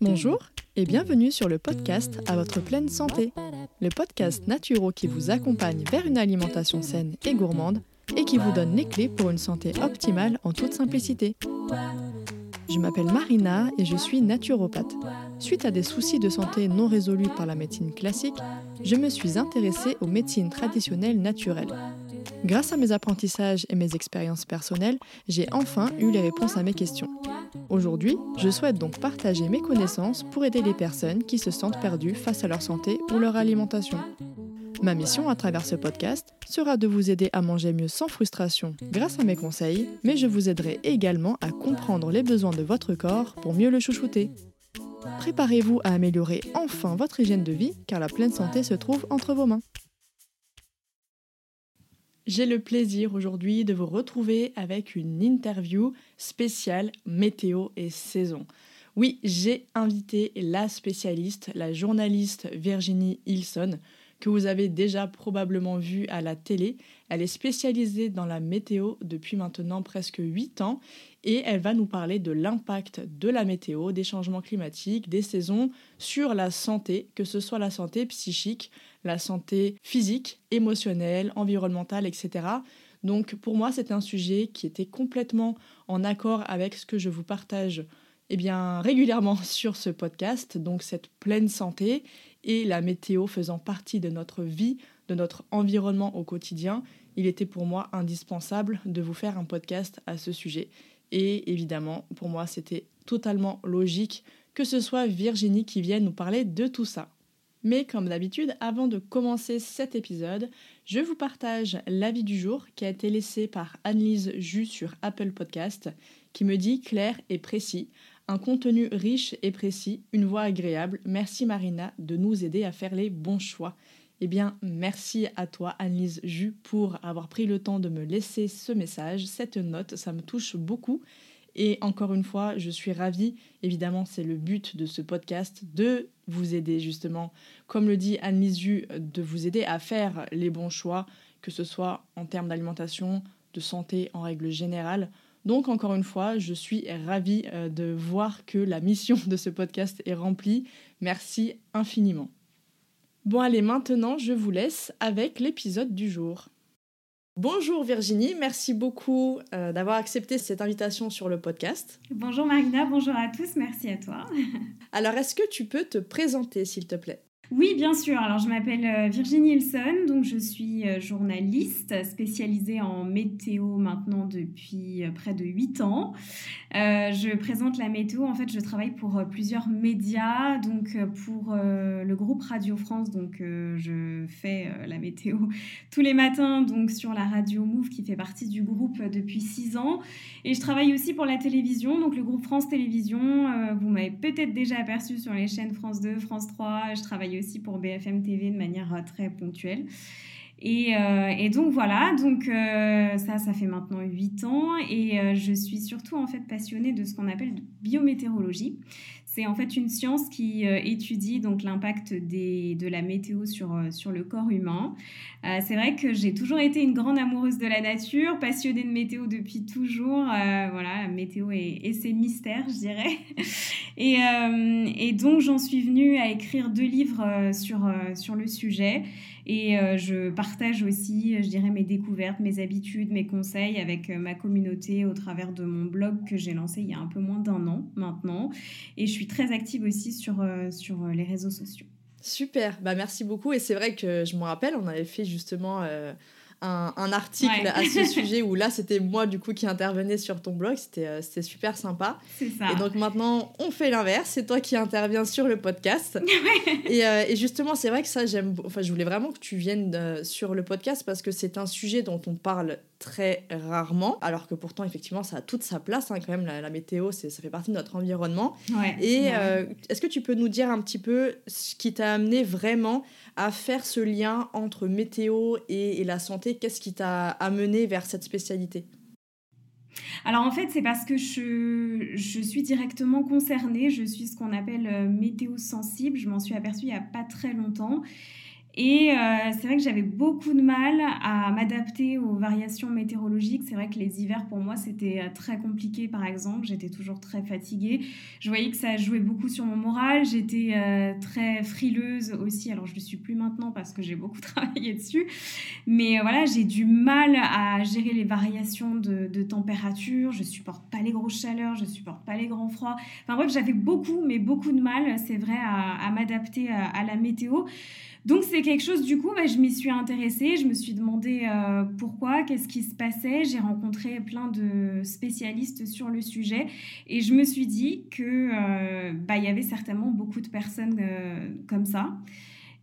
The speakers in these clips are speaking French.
Bonjour et bienvenue sur le podcast À votre pleine santé, le podcast naturo qui vous accompagne vers une alimentation saine et gourmande et qui vous donne les clés pour une santé optimale en toute simplicité. Je m'appelle Marina et je suis naturopathe. Suite à des soucis de santé non résolus par la médecine classique, je me suis intéressée aux médecines traditionnelles naturelles. Grâce à mes apprentissages et mes expériences personnelles, j'ai enfin eu les réponses à mes questions. Aujourd'hui, je souhaite donc partager mes connaissances pour aider les personnes qui se sentent perdues face à leur santé ou leur alimentation. Ma mission à travers ce podcast sera de vous aider à manger mieux sans frustration grâce à mes conseils, mais je vous aiderai également à comprendre les besoins de votre corps pour mieux le chouchouter. Préparez-vous à améliorer enfin votre hygiène de vie car la pleine santé se trouve entre vos mains. J'ai le plaisir aujourd'hui de vous retrouver avec une interview spéciale météo et saison. Oui, j'ai invité la spécialiste, la journaliste Virginie Hilson, que vous avez déjà probablement vu à la télé. Elle est spécialisée dans la météo depuis maintenant presque 8 ans et elle va nous parler de l'impact de la météo, des changements climatiques, des saisons sur la santé, que ce soit la santé psychique, la santé physique, émotionnelle, environnementale, etc. Donc pour moi, c'est un sujet qui était complètement en accord avec ce que je vous partage eh bien, régulièrement sur ce podcast, donc cette pleine santé et la météo faisant partie de notre vie, de notre environnement au quotidien, il était pour moi indispensable de vous faire un podcast à ce sujet. Et évidemment, pour moi, c'était totalement logique que ce soit Virginie qui vienne nous parler de tout ça. Mais comme d'habitude, avant de commencer cet épisode, je vous partage l'avis du jour qui a été laissé par Annelise Jus sur Apple Podcast, qui me dit clair et précis un contenu riche et précis, une voix agréable. Merci Marina de nous aider à faire les bons choix. Eh bien, merci à toi, Annelise Jus, pour avoir pris le temps de me laisser ce message, cette note. Ça me touche beaucoup. Et encore une fois, je suis ravie. Évidemment, c'est le but de ce podcast de vous aider justement, comme le dit Annelise de vous aider à faire les bons choix, que ce soit en termes d'alimentation, de santé en règle générale. Donc encore une fois, je suis ravie euh, de voir que la mission de ce podcast est remplie. Merci infiniment. Bon allez, maintenant je vous laisse avec l'épisode du jour. Bonjour Virginie, merci beaucoup euh, d'avoir accepté cette invitation sur le podcast. Bonjour Marina, bonjour à tous, merci à toi. Alors est-ce que tu peux te présenter s'il te plaît? Oui, bien sûr. Alors, je m'appelle euh, Virginie Hilson, donc je suis euh, journaliste spécialisée en météo maintenant depuis euh, près de 8 ans. je présente la météo. En fait, je travaille pour plusieurs médias, donc pour le groupe Radio France. Donc, je fais la météo tous les matins, donc sur la radio Move qui fait partie du groupe depuis 6 ans. Et je travaille aussi pour la télévision, donc le groupe France Télévisions. vous m'avez peut-être déjà aperçu sur les chaînes France 2, France 3. Je travaille aussi pour BFM TV de manière euh, très ponctuelle. Et, euh, et, donc voilà, donc euh, ça, ça fait maintenant 8 ans et je suis surtout en fait passionnée de ce qu'on appelle biométéorologie. C'est en fait une science qui euh, étudie donc l'impact de la météo sur, euh, le corps humain. Euh, c'est vrai que j'ai toujours été une grande amoureuse de la nature, passionnée de météo depuis toujours. voilà, météo et, ses mystères, je dirais. et, et, donc j'en suis venue à écrire deux livres sur le sujet. Et euh, je partage aussi, je dirais, mes découvertes, mes habitudes, mes conseils avec euh, ma communauté au travers de mon blog que j'ai lancé il y a un peu moins d'un an maintenant. Et je suis très active aussi sur, euh, sur les réseaux sociaux. Super, bah merci beaucoup. Et c'est vrai que je me rappelle, on avait fait justement un, article à ce sujet où là c'était moi du coup qui intervenais sur ton blog, c'était euh, c'était super sympa. Ça. Et donc maintenant on fait l'inverse, c'est toi qui interviens sur le podcast. et, euh, et, justement c'est vrai que ça j'aime, enfin je voulais vraiment que tu viennes euh, sur le podcast parce que c'est un sujet dont on parle très rarement, alors que pourtant effectivement ça a toute sa place hein, quand même la, météo, ça fait partie de notre environnement. Ouais, et est-ce que tu peux nous dire un petit peu ce qui t'a amené vraiment à faire ce lien entre météo et, la santé? Qu'est-ce qui t'a amené vers cette spécialité? Alors en fait, c'est parce que je, je, suis directement concernée, je suis ce qu'on appelle euh, météo sensible, je m'en suis aperçue il n'y a pas très longtemps. Et euh, c'est vrai que j'avais beaucoup de mal à m'adapter aux variations météorologiques. C'est vrai que les hivers, pour moi, c'était euh, très compliqué, par exemple. J'étais toujours très fatiguée. Je voyais que ça jouait beaucoup sur mon moral. J'étais euh, très frileuse aussi. Alors, je ne le suis plus maintenant parce que j'ai beaucoup travaillé dessus. Mais voilà, j'ai du mal à gérer les variations de, température. Je supporte pas les grosses chaleurs. Je supporte pas les grands froids. Enfin bref, j'avais beaucoup, mais beaucoup de mal, c'est vrai, à, m'adapter à la météo. Donc c'est quelque chose, du coup, bah, je m'y suis intéressée, je me suis demandé euh, pourquoi, qu'est-ce qui se passait. J'ai rencontré plein de spécialistes sur le sujet et je me suis dit que euh, bah, y avait certainement beaucoup de personnes euh, comme ça.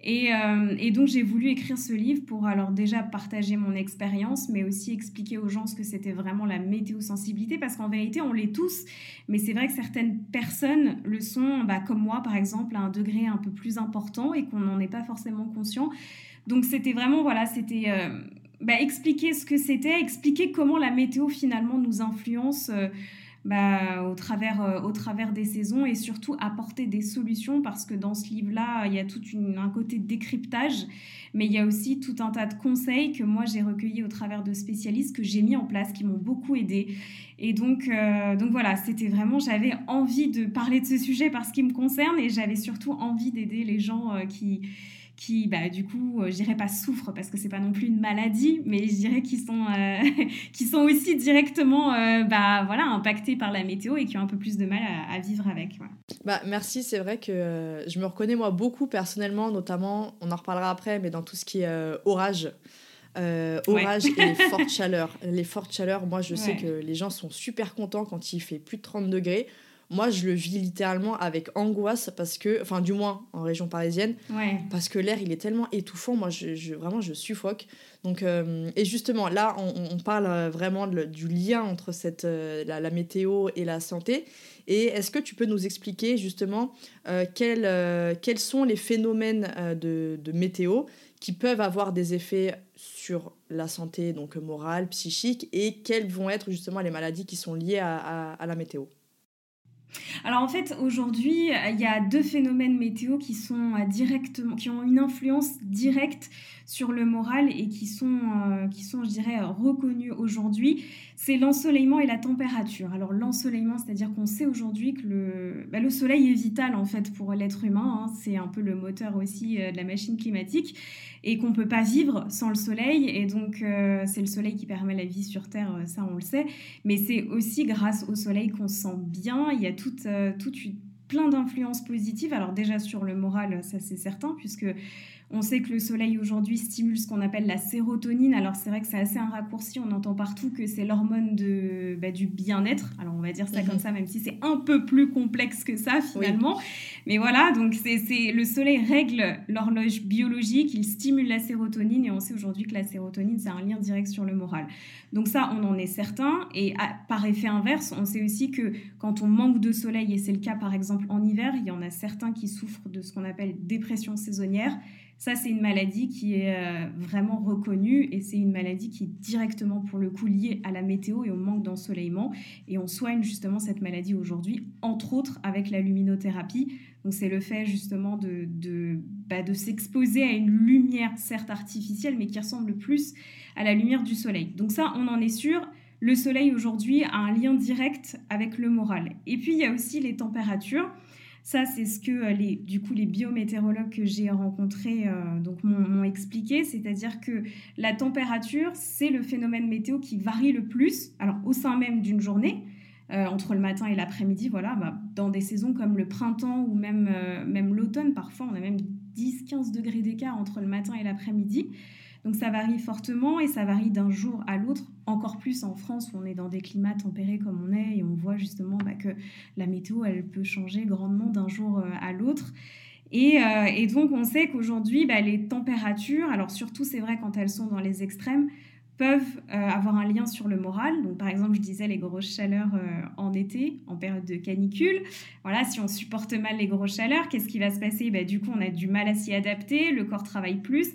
Euh, et, donc j'ai voulu écrire ce livre pour alors déjà partager mon expérience, mais aussi expliquer aux gens ce que c'était vraiment la météosensibilité, parce qu'en vérité on l'est tous, mais c'est vrai que certaines personnes le sont, bah, comme moi par exemple, à un degré un peu plus important et qu'on n'en est pas forcément conscient. Donc c'était vraiment, voilà, c'était euh, bah, expliquer ce que c'était, expliquer comment la météo finalement nous influence. Euh, bah, au, travers, euh, au travers des saisons et surtout apporter des solutions parce que dans ce livre-là, il y a tout un côté décryptage, mais il y a aussi tout un tas de conseils que moi j'ai recueillis au travers de spécialistes que j'ai mis en place, qui m'ont beaucoup aidé. Et donc, euh, donc voilà, c'était vraiment, j'avais envie de parler de ce sujet parce qu'il me concerne et j'avais surtout envie d'aider les gens euh, qui qui, bah, du coup, euh, je dirais pas souffrent parce que c'est pas non plus une maladie, mais je dirais qu'ils sont, euh, qui sont aussi directement euh, bah, voilà, impactés par la météo et qui ont un peu plus de mal à, vivre avec. Bah, merci, c'est vrai que je me reconnais moi beaucoup personnellement, notamment, on en reparlera après, mais dans tout ce qui est orage. orage et les fortes chaleurs. Les fortes chaleurs, moi je sais que les gens sont super contents quand il fait plus de 30 degrés. Moi, je le vis littéralement avec angoisse parce que, enfin, du moins en région parisienne, parce que l'air il est tellement étouffant. Moi, je, vraiment, je suffoque. Donc, euh, et justement, là, on, parle euh, vraiment du lien entre cette, euh, la, météo et la santé. Et est-ce que tu peux nous expliquer justement quels, quels sont les phénomènes de, de météo qui peuvent avoir des effets sur la santé donc morale, psychique, et quelles vont être justement les maladies qui sont liées à la météo? Alors en fait, aujourd'hui, il y a deux phénomènes météo qui sont euh, directement, qui ont une influence directe sur le moral et qui sont, euh, qui sont je dirais, reconnus aujourd'hui. C'est l'ensoleillement et la température. Alors l'ensoleillement, c'est-à-dire qu'on sait aujourd'hui que le, bah, le soleil est vital en fait pour l'être humain. Hein. C'est un peu le moteur aussi euh, de la machine climatique et qu'on ne peut pas vivre sans le soleil. Et donc, euh, c'est le soleil qui permet la vie sur Terre, euh, ça on le sait. Mais c'est aussi grâce au soleil qu'on se sent bien. Il y a toute, plein d'influences positives. Alors déjà sur le moral, ça c'est certain, puisque on sait que le soleil aujourd'hui stimule ce qu'on appelle la sérotonine. Alors c'est vrai que c'est assez un raccourci, on entend partout que c'est l'hormone de, bah, du bien-être. Alors on va dire ça comme mhm. ça, même si c'est un peu plus complexe que ça finalement. Mais voilà, donc c'est le soleil règle l'horloge biologique, il stimule la sérotonine et on sait aujourd'hui que la sérotonine, c'est un lien direct sur le moral. Donc ça, on en est certain. Et par effet inverse, on sait aussi que quand on manque de soleil, et c'est le cas par exemple en hiver, il y en a certains qui souffrent de ce qu'on appelle dépression saisonnière ça, c'est une maladie qui est euh, vraiment reconnue et c'est une maladie qui est directement, pour le coup, liée à la météo et au manque d'ensoleillement. Et on soigne justement cette maladie aujourd'hui, entre autres avec la luminothérapie. Donc, c'est le fait justement de, bah, de s'exposer à une lumière, certes artificielle, mais qui ressemble plus à la lumière du soleil. Donc, ça, on en est sûr. Le soleil aujourd'hui a un lien direct avec le moral. Et puis, il y a aussi les températures. Ça, c'est ce que euh, les, du coup, les biométéorologues que j'ai rencontrés euh, m'ont expliqué, c'est-à-dire que la température, c'est le phénomène météo qui varie le plus, alors au sein même d'une journée, euh, entre le matin et l'après-midi, voilà, bah, dans des saisons comme le printemps ou même, même l'automne, parfois on a même 10-15 degrés d'écart entre le matin et l'après-midi. Donc ça varie fortement et ça varie d'un jour à l'autre, encore plus en France où on est dans des climats tempérés comme on est et on voit justement bah, que la météo, elle peut changer grandement d'un jour euh, à l'autre. Euh, et, donc on sait qu'aujourd'hui, bah, les températures, alors surtout c'est vrai quand elles sont dans les extrêmes, peuvent euh, avoir un lien sur le moral. Donc, par exemple, je disais les grosses chaleurs en été, en période de canicule. Voilà, si on supporte mal les grosses chaleurs, qu'est-ce qui va se passer? Bah, Du coup, on a du mal à s'y adapter, le corps travaille plus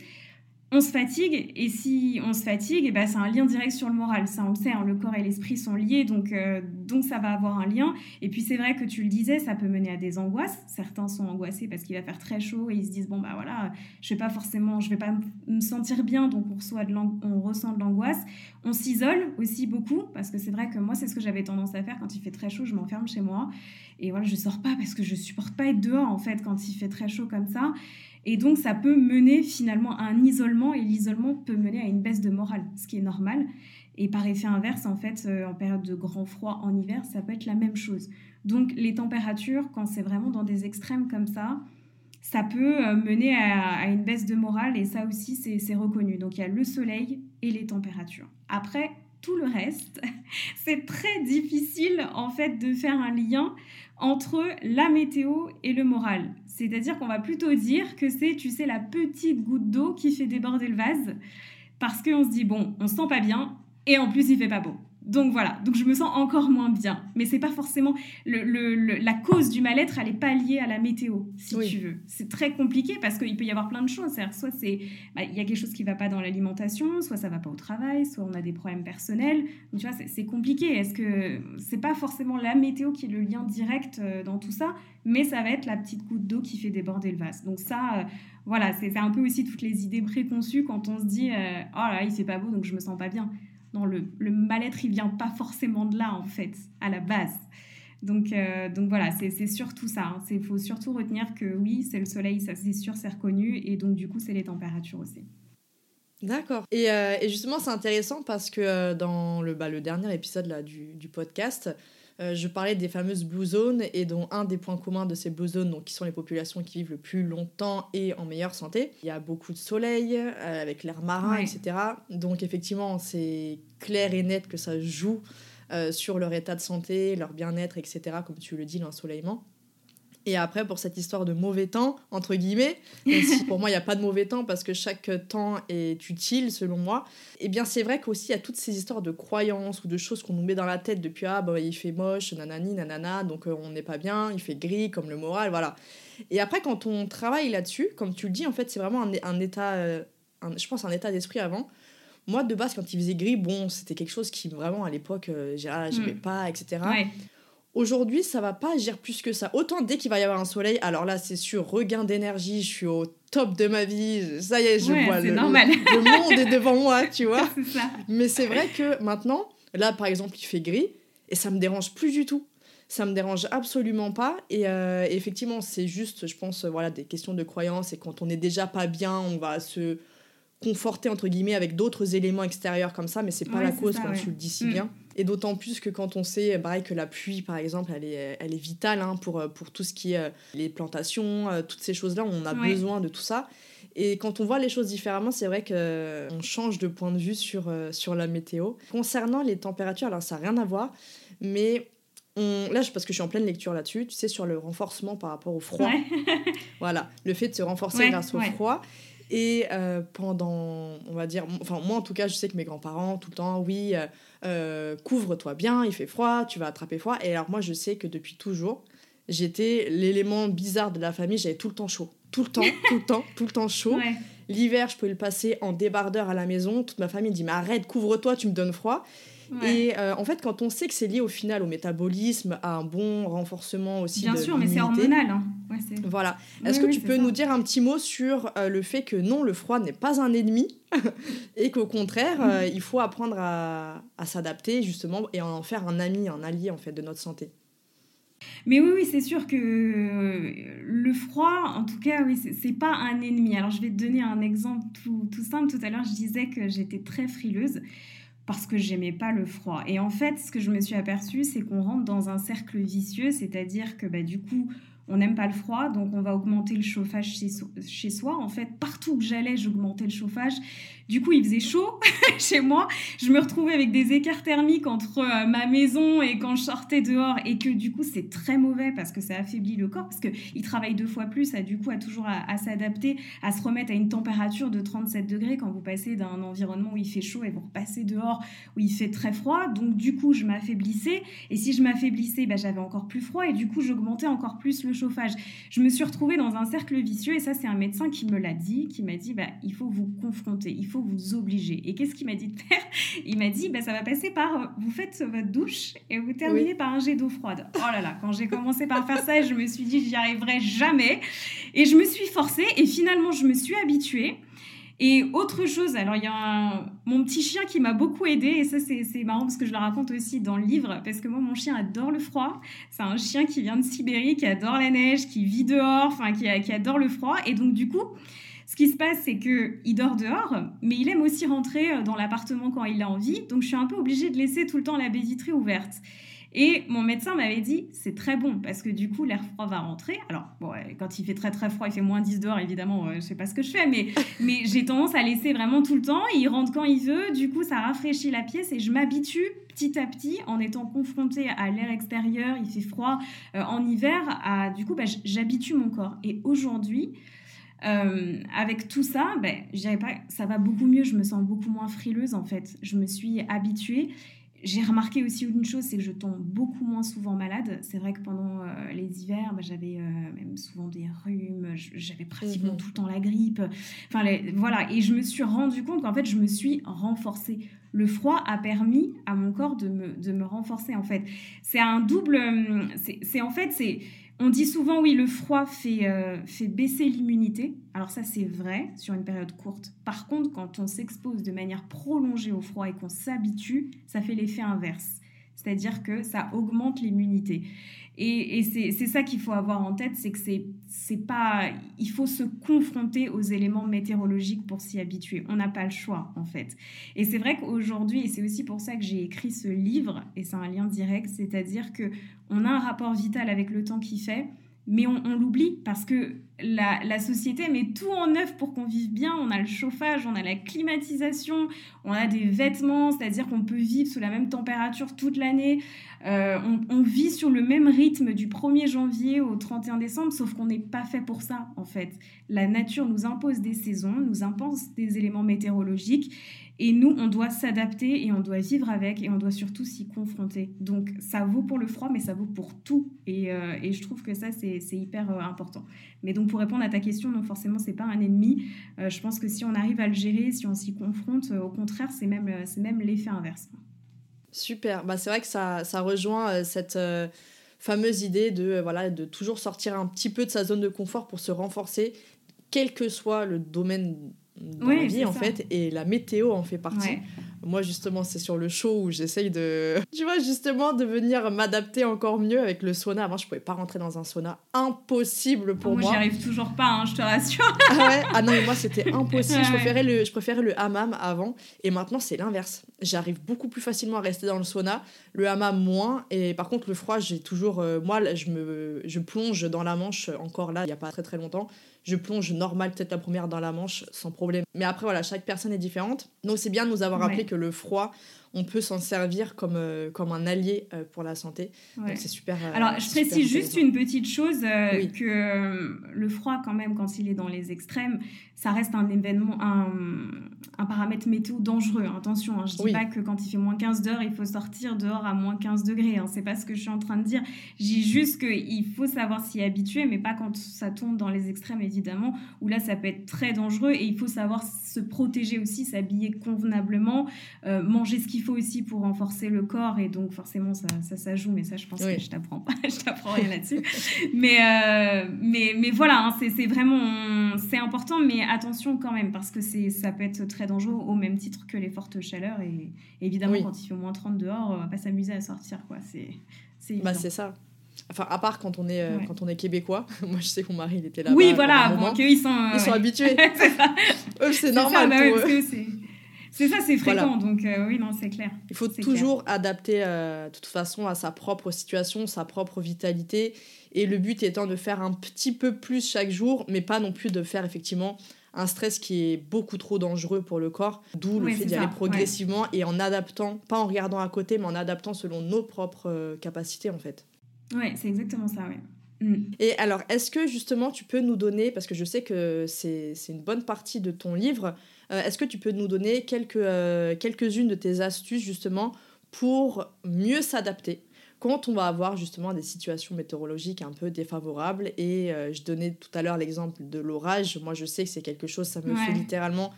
on se fatigue et si on se fatigue, eh ben c'est un lien direct sur le moral. Ça, on le sait, hein, le corps et l'esprit sont liés, donc, euh, donc ça va avoir un lien. Et puis c'est vrai que tu le disais, ça peut mener à des angoisses. Certains sont angoissés parce qu'il va faire très chaud et ils se disent bon bah voilà, je vais pas forcément, je vais pas me sentir bien, donc on, on ressent de l'angoisse. On s'isole aussi beaucoup parce que c'est vrai que moi c'est ce que j'avais tendance à faire quand il fait très chaud, je m'enferme chez moi et voilà je sors pas parce que je supporte pas être dehors en fait quand il fait très chaud comme ça. Et donc, ça peut mener finalement à un isolement, et l'isolement peut mener à une baisse de morale, ce qui est normal. Et par effet inverse, en fait, euh, en période de grand froid en hiver, ça peut être la même chose. Donc, les températures, quand c'est vraiment dans des extrêmes comme ça, ça peut euh, mener à, une baisse de morale, et ça aussi, c'est reconnu. Donc, il y a le soleil et les températures. Après, tout le reste, c'est très difficile, en fait, de faire un lien entre la météo et le moral. C'est-à-dire qu'on va plutôt dire que c'est, tu sais, la petite goutte d'eau qui fait déborder le vase, parce qu'on se dit, bon, on se sent pas bien, et en plus il fait pas beau. Donc voilà, donc je me sens encore moins bien. Mais c'est pas forcément la cause du mal-être, elle n'est pas liée à la météo, si tu veux. C'est très compliqué parce qu'il peut y avoir plein de choses. Soit c'est bah, il y a quelque chose qui va pas dans l'alimentation, soit ça va pas au travail, soit on a des problèmes personnels. Donc tu vois, c'est compliqué. Est-ce que c'est pas forcément la météo qui est le lien direct euh, dans tout ça, mais ça va être la petite goutte d'eau qui fait déborder le vase. Donc ça, euh, voilà, c'est un peu aussi toutes les idées préconçues quand on se dit euh, oh là, il fait pas beau, donc je me sens pas bien non, le, mal-être, il vient pas forcément de là, en fait, à la base. Donc, euh, donc voilà, c'est surtout ça. Il hein. faut surtout retenir que oui, c'est le soleil, ça c'est sûr, c'est reconnu. Et donc, du coup, c'est les températures aussi. D'accord. Et, euh, justement, c'est intéressant parce que euh, dans le, bah, le dernier épisode là, du, du podcast, euh, je parlais des fameuses blue zones et dont un des points communs de ces blue zones, donc, qui sont les populations qui vivent le plus longtemps et en meilleure santé. Il y a beaucoup de soleil euh, avec l'air marin, etc. Donc effectivement, c'est clair et net que ça joue euh, sur leur état de santé, leur bien-être, etc. Comme tu le dis, l'ensoleillement. Et après, pour cette histoire de mauvais temps, entre guillemets, pour moi, il n'y a pas de mauvais temps parce que chaque temps est utile, selon moi, eh bien, c'est vrai qu'aussi, il y a toutes ces histoires de croyances ou de choses qu'on nous met dans la tête depuis Ah, bah, il fait moche, nanani, nanana, donc euh, on n'est pas bien, il fait gris, comme le moral, voilà. Et après, quand on travaille là-dessus, comme tu le dis, en fait, c'est vraiment un, un état, euh, je pense, un état d'esprit avant. Moi, de base, quand il faisait gris, bon, c'était quelque chose qui, vraiment, à l'époque, euh, ah, j'aimais mm. pas, etc. Ouais. Aujourd'hui, ça va pas agir plus que ça. Autant dès qu'il va y avoir un soleil, alors là, c'est sûr, regain d'énergie, je suis au top de ma vie, ça y est, je vois le, normal. le, monde est devant moi, tu vois. ça. Mais c'est vrai que maintenant, là, par exemple, il fait gris, et ça me dérange plus du tout. Ça me dérange absolument pas. Et euh, effectivement, c'est juste, je pense, voilà, des questions de croyance. Et quand on est déjà pas bien, on va se conforter, entre guillemets, avec d'autres éléments extérieurs comme ça, mais c'est pas la cause, comme tu le dis si mm. bien. Et d'autant plus que quand on sait, pareil, que la pluie, par exemple, elle est, elle est vitale hein, pour, pour tout ce qui est euh, les plantations, euh, toutes ces choses-là, on a besoin de tout ça. Et quand on voit les choses différemment, c'est vrai qu'on change de point de vue sur, euh, sur la météo. Concernant les températures, alors ça n'a rien à voir, mais on... là, parce que je suis en pleine lecture là-dessus, tu sais, sur le renforcement par rapport au froid. voilà, le fait de se renforcer grâce au froid. Et pendant, on va dire, enfin moi en tout cas, je sais que mes grands-parents, tout le temps, oui, euh, couvre-toi bien, il fait froid, tu vas attraper froid. Et alors moi, je sais que depuis toujours, j'étais l'élément bizarre de la famille, j'avais tout le temps chaud. Tout le temps, tout le temps, tout le temps chaud. L'hiver, je pouvais le passer en débardeur à la maison. Toute ma famille dit, mais arrête, couvre-toi, tu me donnes froid. Et euh, en fait, quand on sait que c'est lié au final au métabolisme, à un bon renforcement aussi. Bien sûr, mais c'est hormonal. Hein. voilà. Est-ce que tu peux nous dire un petit mot sur euh, le fait que non, le froid n'est pas un ennemi et qu'au contraire, euh, mm. il faut apprendre à, à s'adapter justement et en faire un ami, un allié en fait de notre santé mais oui, oui c'est sûr que le froid, en tout cas, oui, c'est pas un ennemi. Alors, je vais te donner un exemple tout, tout simple. Tout à l'heure, je disais que j'étais très frileuse parce que j'aimais pas le froid. Et en fait, ce que je me suis aperçue, c'est qu'on rentre dans un cercle vicieux, c'est-à-dire que bah, du coup, on n'aime pas le froid, donc on va augmenter le chauffage chez, chez soi. En fait, partout que j'allais, j'augmentais le chauffage. Du coup, il faisait chaud chez moi. Je me retrouvais avec des écarts thermiques entre euh, ma maison et quand je sortais dehors. Et que du coup, c'est très mauvais parce que ça affaiblit le corps. Parce qu'il travaille deux fois plus, à, du coup, à toujours à, s'adapter, à se remettre à une température de 37 degrés quand vous passez d'un environnement où il fait chaud et vous repassez dehors où il fait très froid. Donc, du coup, je m'affaiblissais. Et si je m'affaiblissais, bah, j'avais encore plus froid. Et du coup, j'augmentais encore plus le chauffage. Je me suis retrouvée dans un cercle vicieux et ça, c'est un médecin qui me l'a dit, qui m'a dit, bah, il faut vous confronter, il faut vous obliger. Et qu'est-ce qu'il m'a dit de faire? Il m'a dit, bah, ça va passer par, vous faites votre douche et vous terminez par un jet d'eau froide. Oh là là, quand j'ai commencé par faire ça, je me suis dit, j'y arriverai jamais. Et je me suis forcée et finalement, je me suis habituée. Et autre chose, alors il y a mon petit chien qui m'a beaucoup aidé, et ça c'est marrant parce que je le raconte aussi dans le livre, parce que moi mon chien adore le froid. C'est un chien qui vient de Sibérie, qui adore la neige, qui vit dehors, enfin qui, adore le froid. Et donc du coup, ce qui se passe, c'est que il dort dehors, mais il aime aussi rentrer euh, dans l'appartement quand il a envie. Donc je suis un peu obligée de laisser tout le temps la baie vitrée ouverte. Et mon médecin m'avait dit, c'est très bon, parce que du coup, l'air froid va rentrer. Alors, bon, quand il fait très très froid, il fait moins 10 dehors, évidemment, je sais pas ce que je fais, mais, mais j'ai tendance à laisser vraiment tout le temps. Il rentre quand il veut, du coup, ça rafraîchit la pièce et je m'habitue petit à petit en étant confrontée à l'air extérieur, il fait froid euh, en hiver, à, du coup, bah, j'habitue mon corps. Et aujourd'hui, euh, avec tout ça, ben, pas, ça va beaucoup mieux, je me sens beaucoup moins frileuse en fait. Je me suis habituée j'ai remarqué aussi une chose, c'est que je tombe beaucoup moins souvent malade. C'est vrai que pendant euh, les hivers, bah, j'avais euh, même souvent des rhumes, j'avais pratiquement mhm. tout le temps la grippe. Enfin, voilà. Et je me suis rendu compte qu'en fait, je me suis renforcée. Le froid a permis à mon corps de me, de me renforcer, en fait. C'est un double. Hum, c'est en fait, c'est on dit souvent, oui, le froid fait, euh, fait baisser l'immunité. Alors ça, c'est vrai sur une période courte. Par contre, quand on s'expose de manière prolongée au froid et qu'on s'habitue, ça fait l'effet inverse. C'est-à-dire que ça augmente l'immunité. Et, c'est ça qu'il faut avoir en tête, c'est que c'est pas, il faut se confronter aux éléments météorologiques pour s'y habituer. On n'a pas le choix en fait. Et c'est vrai qu'aujourd'hui, et c'est aussi pour ça que j'ai écrit ce livre, et c'est un lien direct, c'est-à-dire que on a un rapport vital avec le temps qui fait, mais on, l'oublie parce que la, société met tout en œuvre pour qu'on vive bien. On a le chauffage, on a la climatisation, on a des vêtements, c'est-à-dire qu'on peut vivre sous la même température toute l'année. Euh, on, vit sur le même rythme du 1er janvier au 31 décembre, sauf qu'on n'est pas fait pour ça en fait. La nature nous impose des saisons, nous impose des éléments météorologiques et nous, on doit s'adapter et on doit vivre avec et on doit surtout s'y confronter. Donc ça vaut pour le froid, mais ça vaut pour tout. Et, euh, et je trouve que ça, c'est hyper euh, important. Mais donc pour répondre à ta question, non, forcément, c'est pas un ennemi. Euh, je pense que si on arrive à le gérer, si on s'y confronte, au contraire, c'est même, même l'effet inverse. Super. Bah, c'est vrai que ça, ça rejoint cette fameuse idée de, voilà, de toujours sortir un petit peu de sa zone de confort pour se renforcer, quel que soit le domaine dans la vie en fait et la météo en fait partie. Moi justement c'est sur le show où j'essaye de tu vois justement de venir m'adapter encore mieux avec le sauna. Avant je pouvais pas rentrer dans un sauna, impossible pour moi. Moi j'y arrive toujours pas, hein, je te rassure. ah ouais? Ah non mais moi c'était impossible. je préférais le je préférais le hammam avant et maintenant c'est l'inverse. J'arrive beaucoup plus facilement à rester dans le sauna, le hammam moins et par contre le froid j'ai toujours euh, moi je me je plonge dans la Manche encore là il y a pas très très longtemps je plonge normal peut-être la première dans la manche sans problème. Mais après, voilà, chaque personne est différente. Donc c'est bien de nous avoir rappelé que le froid, on peut s'en servir comme, euh, comme un allié euh, pour la santé. Donc c'est super. Euh, Alors je précise juste une petite chose, que le froid quand même, quand il est dans les extrêmes, ça reste un événement, un, un paramètre météo dangereux. Attention, hein, je ne dis pas que quand il fait moins 15 d'heures, il faut sortir dehors à moins 15 degrés. Hein, c'est pas ce que je suis en train de dire. Je dis juste qu'il faut savoir s'y habituer, mais pas quand ça tombe dans les extrêmes, évidemment, où là, ça peut être très dangereux. Et il faut savoir se protéger aussi, s'habiller convenablement, euh, manger ce qu'il faut aussi pour renforcer le corps. Et donc, forcément, ça, ça, joue. Mais ça, je pense que je t'apprends pas. je t'apprends rien là-dessus. mais, euh, mais, mais voilà, hein, c'est vraiment... C'est important, mais attention quand même, parce que ça peut être très dangereux au même titre que les fortes chaleurs. Et, évidemment, quand il fait moins 30 dehors, on va pas s'amuser à sortir. quoi. C'est bah, c'est ça. Enfin, à part quand on est, euh, quand on est québécois. Moi, je sais que mon mari, il était là. Oui, voilà, bon, ils sont, ils sont habitués. c'est normal. Bah c'est ça, c'est fréquent, donc euh, oui, non, c'est clair. Il faut toujours adapter euh, de toute façon à sa propre situation, sa propre vitalité. Et le but étant de faire un petit peu plus chaque jour, mais pas non plus de faire effectivement un stress qui est beaucoup trop dangereux pour le corps, d'où le fait d'y aller progressivement et en adaptant, pas en regardant à côté, mais en adaptant selon nos propres euh, capacités en fait. Oui, c'est exactement ça, oui. Mm. Et alors, est-ce que justement tu peux nous donner, parce que je sais que c'est une bonne partie de ton livre, euh, est-ce que tu peux nous donner euh, quelques-unes de tes astuces justement pour mieux s'adapter quand on va avoir justement des situations météorologiques un peu défavorables. Et je donnais tout à l'heure l'exemple de l'orage. Moi, je sais que c'est quelque chose, ça me fait littéralement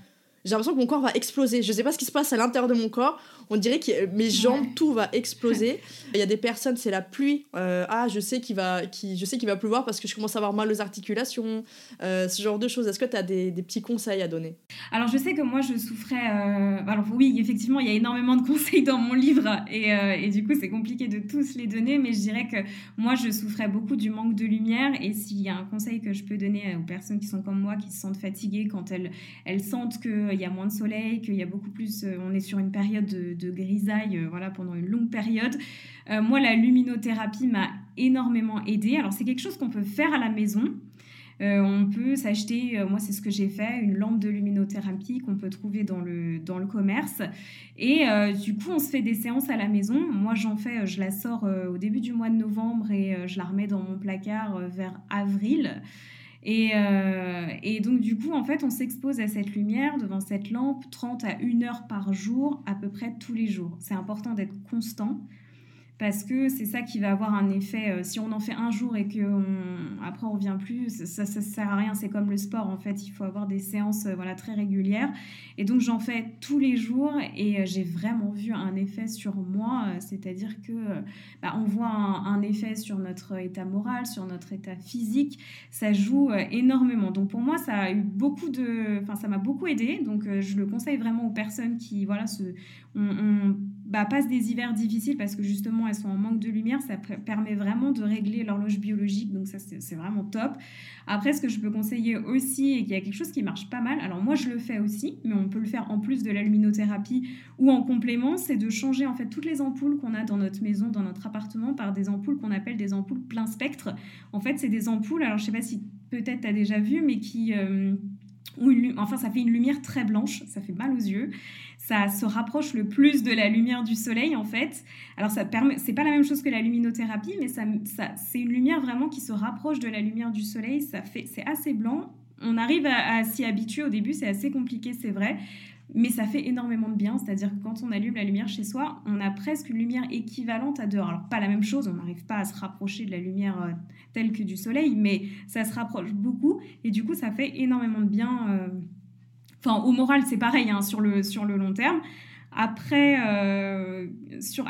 j'ai l'impression que mon corps va exploser. Je sais pas ce qui se passe à l'intérieur de mon corps. On dirait que mes jambes, tout va exploser. Il y a des personnes, c'est la pluie. Euh, ah, je sais qu'il va, qui, je sais qu'il va pleuvoir parce que je commence à avoir mal aux articulations. Euh, ce genre de choses. Est-ce que tu as des, des, petits conseils à donner? Alors, je sais que moi, je souffrais. Euh, alors, oui, effectivement, il y a énormément de conseils dans mon livre et, et du coup, c'est compliqué de tous les donner. Mais je dirais que moi, je souffrais beaucoup du manque de lumière. Et s'il y a un conseil que je peux donner aux personnes qui sont comme moi, qui se sentent fatiguées quand elles, elles sentent que il y a moins de soleil, qu'il y a beaucoup plus, on est sur une période de, grisaille, euh, voilà, pendant une longue période. Euh, moi, la luminothérapie m'a énormément aidée. Alors, c'est quelque chose qu'on peut faire à la maison. on peut s'acheter, moi c'est ce que j'ai fait, une lampe de luminothérapie qu'on peut trouver dans le, dans le commerce. Et du coup, on se fait des séances à la maison. Moi j'en fais, je la sors au début du mois de novembre et je la remets dans mon placard vers avril. Euh, et, donc, du coup, en fait, on s'expose à cette lumière devant cette lampe 30 à 1 heure par jour, à peu près tous les jours. C'est important d'être constant parce que c'est ça qui va avoir un effet. Euh, si on en fait un jour et que après on revient plus, ça, ça, sert à rien. C'est comme le sport en fait. Il faut avoir des séances euh, voilà très régulières. Et donc j'en fais tous les jours et euh, j'ai vraiment vu un effet sur moi. C'est-à-dire que bah, on voit un, effet sur notre état moral, sur notre état physique. Ça joue énormément. Donc pour moi ça a eu beaucoup de, enfin ça m'a beaucoup aidé. Donc je le conseille vraiment aux personnes qui voilà se, on bah, passent des hivers difficiles parce que justement elles sont en manque de lumière, ça permet vraiment de régler l'horloge biologique, donc ça c'est vraiment top. Après, ce que je peux conseiller aussi, et qu'il y a quelque chose qui marche pas mal, alors moi je le fais aussi, mais on peut le faire en plus de la luminothérapie ou en complément, c'est de changer en fait toutes les ampoules qu'on a dans notre maison, dans notre appartement, par des ampoules qu'on appelle des ampoules plein spectre. En fait, c'est des ampoules, alors je sais pas si peut-être tu as déjà vu, mais qui... Euh, enfin ça fait une lumière très blanche, ça fait mal aux yeux. Ça se rapproche le plus de la lumière du soleil en fait. Alors ça permet, c'est pas la même chose que la luminothérapie, mais ça, c'est une lumière vraiment qui se rapproche de la lumière du soleil. Ça fait, c'est assez blanc. On arrive à s'y habituer au début, c'est assez compliqué, c'est vrai mais ça fait énormément de bien. C'est-à-dire que quand on allume la lumière chez soi, on a presque une lumière équivalente à dehors. Alors, pas la même chose, on n'arrive pas à se rapprocher de la lumière euh, telle que du soleil, mais ça se rapproche beaucoup. Et du coup, ça fait énormément de bien. Euh, au moral, c'est pareil hein, sur, le, long terme. Après, euh, sur,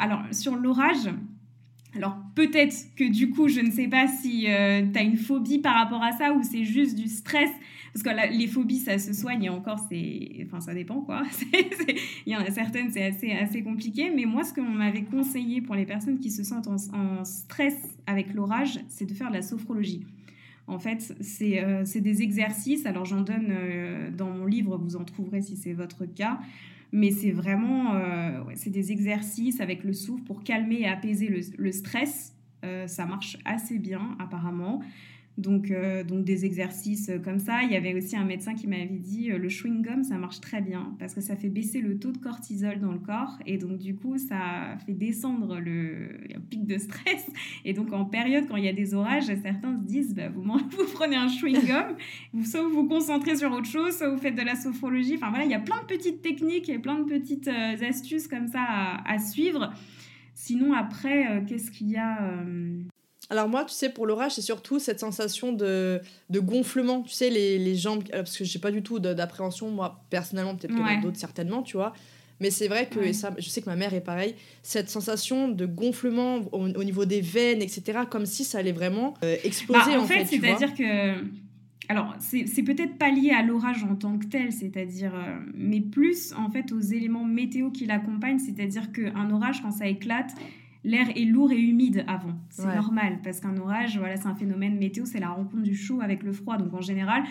l'orage, alors peut-être que du coup, je ne sais pas si tu as une phobie par rapport à ça ou c'est juste du stress. Parce que les phobies, ça se soigne et encore, c'est, enfin, ça dépend. Il y en a certaines, c'est assez, assez compliqué. Mais moi, ce qu'on m'avait conseillé pour les personnes qui se sentent en, stress avec l'orage, c'est de faire de la sophrologie. En fait, c'est euh, des exercices. Alors, j'en donne euh, dans mon livre, vous en trouverez si c'est votre cas. Mais c'est vraiment euh, c'est des exercices avec le souffle pour calmer et apaiser le stress. ça marche assez bien, apparemment. Donc, euh, donc des exercices comme ça. Il y avait aussi un médecin qui m'avait dit euh, le chewing-gum, ça marche très bien parce que ça fait baisser le taux de cortisol dans le corps et donc du coup, ça fait descendre le pic de stress. Et donc en période, quand il y a des orages, certains se disent bah, vous, vous prenez un chewing-gum, soit vous vous concentrez sur autre chose, soit vous faites de la sophrologie. Enfin voilà, il y a plein de petites techniques et plein de petites euh, astuces comme ça à, suivre. Sinon, après, qu'est-ce qu'il y a alors moi, tu sais, pour l'orage, c'est surtout cette sensation de, de gonflement. Tu sais, les, les jambes, euh, parce que j'ai pas du tout d'appréhension, moi, personnellement, peut-être que d'autres, certainement, tu vois. Mais c'est vrai que, ça, je sais que ma mère est pareil, cette sensation de gonflement au, niveau des veines, etc., comme si ça allait vraiment euh, exploser. Bah, en, fait, c'est-à-dire que... Alors, c'est peut-être pas lié à l'orage en tant que tel, c'est-à-dire, euh, mais plus en fait aux éléments météo qui l'accompagnent, c'est-à-dire qu'un orage, quand ça éclate, l'air est lourd et humide avant. C'est normal parce qu'un orage, voilà, c'est un phénomène météo, c'est la rencontre du chaud avec le froid. Donc en général,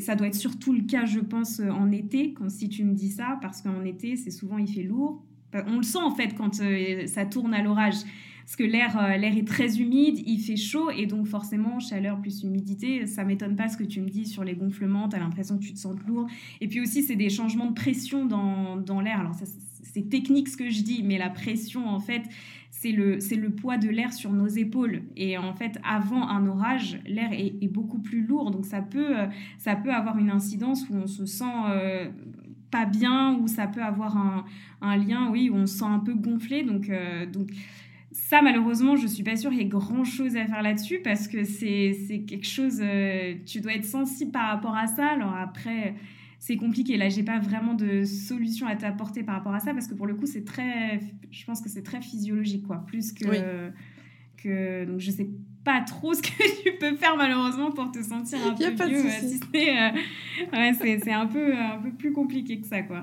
ça doit être surtout le cas, je pense, en été, quand si tu me dis ça, parce qu'en été, c'est souvent il fait lourd. On le sent en fait quand euh, ça tourne à l'orage. Parce que l'air, euh, l'air est très humide, il fait chaud et donc forcément chaleur plus humidité, ça m'étonne pas ce que tu me dis sur les gonflements, tu as l'impression que tu te sens lourd. Et puis aussi c'est des changements de pression dans, dans l'air. Alors c'est technique ce que je dis, mais la pression en fait c'est le, le poids de l'air sur nos épaules. Et en fait, avant un orage, l'air est, beaucoup plus lourd. Donc ça peut, euh, ça peut avoir une incidence où on se sent euh, pas bien, ou ça peut avoir un, lien, oui, où on se sent un peu gonflé. Donc, euh, donc ça, malheureusement, je suis pas sûre qu'il y ait grand chose à faire là-dessus parce que c'est quelque chose. Tu dois être sensible par rapport à ça. Alors après, c'est compliqué. Là, j'ai pas vraiment de solution à t'apporter par rapport à ça parce que pour le coup, c'est très. Je pense que c'est très physiologique, quoi. Plus que. que donc, je sais pas trop ce que tu peux faire malheureusement pour te sentir un peu mieux. Euh, c'est un peu, un peu plus compliqué que ça, quoi.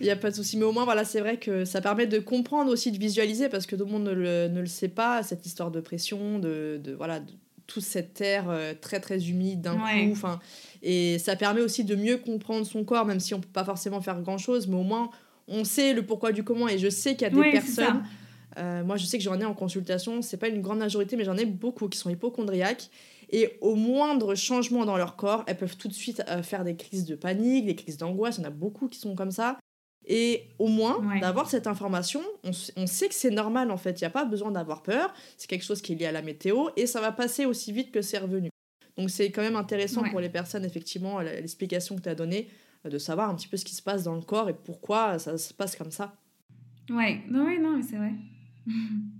Il n'y a pas de souci. Mais au moins, voilà, c'est vrai que ça permet de comprendre aussi, de visualiser, parce que tout le monde ne le, ne le sait pas, cette histoire de pression, de, de voilà, de toute cette terre euh, très très humide d'un coup. Enfin, et ça permet aussi de mieux comprendre son corps, même si on peut pas forcément faire grand chose, mais au moins on sait le pourquoi du comment. Et je sais qu'il y a des personnes. Euh, moi, je sais que j'en ai en consultation. C'est pas une grande majorité, mais j'en ai beaucoup qui sont hypochondriaques. Et au moindre changement dans leur corps, elles peuvent tout de suite euh, faire des crises de panique, des crises d'angoisse. Il y en a beaucoup qui sont comme ça. Et au moins, d'avoir cette information, on, on, sait que c'est normal en fait, il n'y a pas besoin d'avoir peur, c'est quelque chose qui est lié à la météo et ça va passer aussi vite que c'est revenu. Donc c'est quand même intéressant pour les personnes, effectivement, l'explication que tu as donnée, euh, de savoir un petit peu ce qui se passe dans le corps et pourquoi ça se passe comme ça. Ouais, non, ouais, non, mais c'est vrai.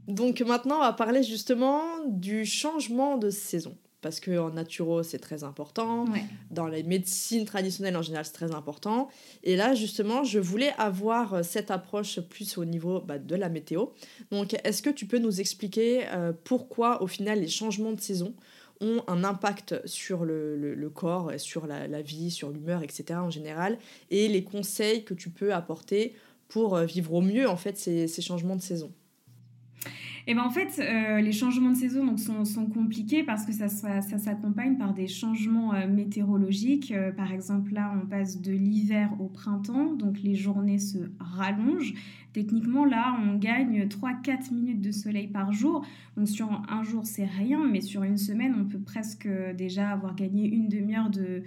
Donc maintenant, on va parler justement du changement de saison parce qu'en naturo, c'est très important. Dans les médecines traditionnelles, en général, c'est très important. Et là, justement, je voulais avoir euh, cette approche plus au niveau bah, de la météo. Donc, est-ce que tu peux nous expliquer euh, pourquoi, au final, les changements de saison ont un impact sur le, le, corps, sur la, la vie, sur l'humeur, etc. en général, et les conseils que tu peux apporter pour euh, vivre au mieux, en fait, ces, ces changements de saison? Et ben en fait, euh, les changements de saison donc, sont, sont compliqués parce que ça, ça, s'accompagne par des changements euh, météorologiques. Euh, par exemple, là, on passe de l'hiver au printemps, donc les journées se rallongent. Techniquement, là, on gagne 3-4 minutes de soleil par jour. Donc sur un jour, c'est rien, mais sur une semaine, on peut presque déjà avoir gagné une demi-heure de,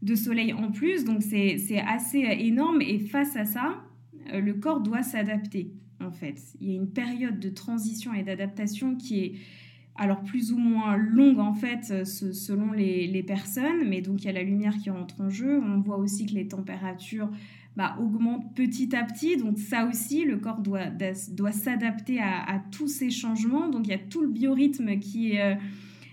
de soleil en plus. Donc c'est assez énorme. Et face à ça, le corps doit s'adapter en fait. Il y a une période de transition et d'adaptation qui est alors plus ou moins longue en fait selon les, personnes, mais donc il y a la lumière qui rentre en jeu. On voit aussi que les températures bah, augmentent petit à petit, donc ça aussi, le corps doit, doit s'adapter à, tous ces changements. Donc il y a tout le biorhythme qui, euh,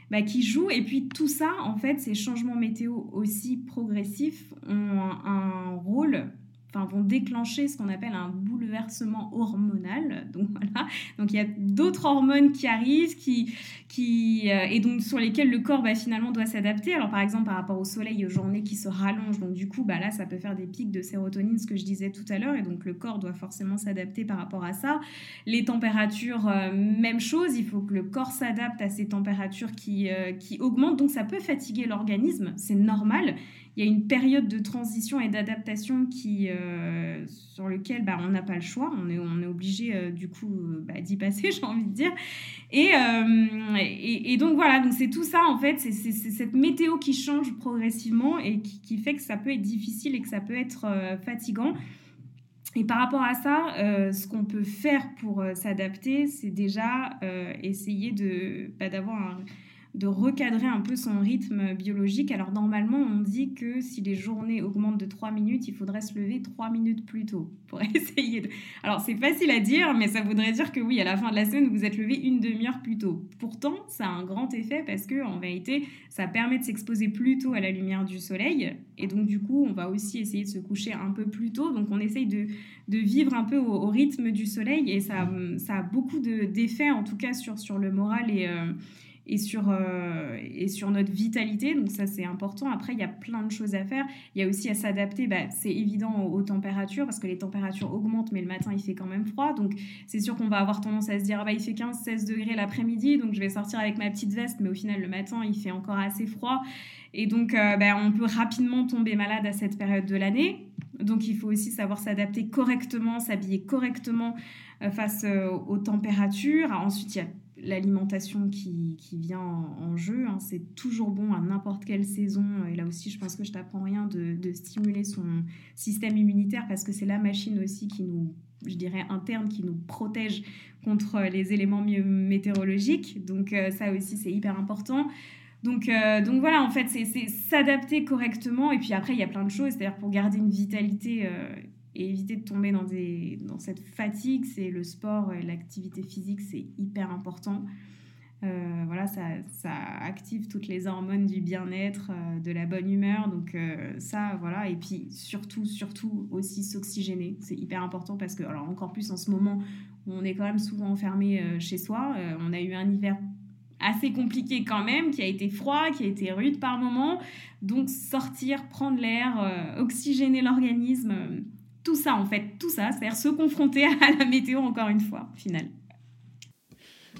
bah, qui joue, et puis tout ça, en fait, ces changements météo aussi progressifs ont un rôle enfin, vont déclencher ce qu'on appelle un bouleversement hormonal. Donc voilà, donc il y a d'autres hormones qui arrivent, qui, qui euh, et donc sur lesquelles le corps bah, finalement doit s'adapter. Alors par exemple par rapport au soleil, aux journées qui se rallongent, donc du coup bah là ça peut faire des pics de sérotonine, ce que je disais tout à l'heure, et donc le corps doit forcément s'adapter par rapport à ça. Les températures, euh, même chose, il faut que le corps s'adapte à ces températures qui, euh, qui augmentent, donc ça peut fatiguer l'organisme, c'est normal il y a une période de transition et d'adaptation qui euh, sur lequel bah, on n'a pas le choix, on est, on est obligé euh, du coup euh, bah, d'y passer, j'ai envie de dire. Et, et, donc voilà, donc c'est tout ça en fait, c'est cette météo qui change progressivement et qui, fait que ça peut être difficile et que ça peut être fatigant. Et par rapport à ça, ce qu'on peut faire pour s'adapter, c'est déjà essayer de bah, d'avoir un de recadrer un peu son rythme biologique. Alors normalement, on dit que si les journées augmentent de 3 minutes, il faudrait se lever 3 minutes plus tôt pour essayer. Alors c'est facile à dire, mais ça voudrait dire que oui, à la fin de la semaine, vous êtes levé une demi-heure plus tôt. Pourtant, ça a un grand effet parce que en vérité, ça permet de s'exposer plus tôt à la lumière du soleil. Et donc du coup, on va aussi essayer de se coucher un peu plus tôt. Donc on essaye de, de vivre un peu au, rythme du soleil et ça, ça a beaucoup d'effets, en tout cas sur, sur le moral et... Euh, et sur, euh, et sur notre vitalité. Donc ça, c'est important. Après, il y a plein de choses à faire. Il y a aussi à s'adapter. Bah, c'est évident aux, températures parce que les températures augmentent, mais le matin, il fait quand même froid. Donc c'est sûr qu'on va avoir tendance à se dire, ah bah, il fait 15-16 degrés l'après-midi, donc je vais sortir avec ma petite veste. Mais au final, le matin, il fait encore assez froid. Et donc, euh, bah, on peut rapidement tomber malade à cette période de l'année. Donc, il faut aussi savoir s'adapter correctement, s'habiller correctement euh, face aux températures. Ensuite, il y a l'alimentation qui, qui, vient en, jeu. Hein. C'est toujours bon à n'importe quelle saison. Et là aussi, je pense que je t'apprends rien de, de, stimuler son système immunitaire parce que c'est la machine aussi qui nous, je dirais, interne, qui nous protège contre les éléments météorologiques. Donc euh, ça aussi, c'est hyper important. Donc, euh, donc voilà, en fait, c'est s'adapter correctement. Et puis après, il y a plein de choses. C'est-à-dire pour garder une vitalité... Et éviter de tomber dans cette fatigue, c'est le sport et l'activité physique, c'est hyper important. Euh, voilà, ça, ça, active toutes les hormones du bien-être, euh, de la bonne humeur. Donc euh, ça, voilà. Et puis surtout, surtout aussi s'oxygéner. C'est hyper important parce que, alors encore plus en ce moment où on est quand même souvent enfermé chez soi, on a eu un hiver assez compliqué quand même, qui a été froid, qui a été rude par moments. Donc sortir, prendre l'air, oxygéner l'organisme, tout ça en fait, tout ça, c'est-à-dire se confronter à la météo encore une fois, au final.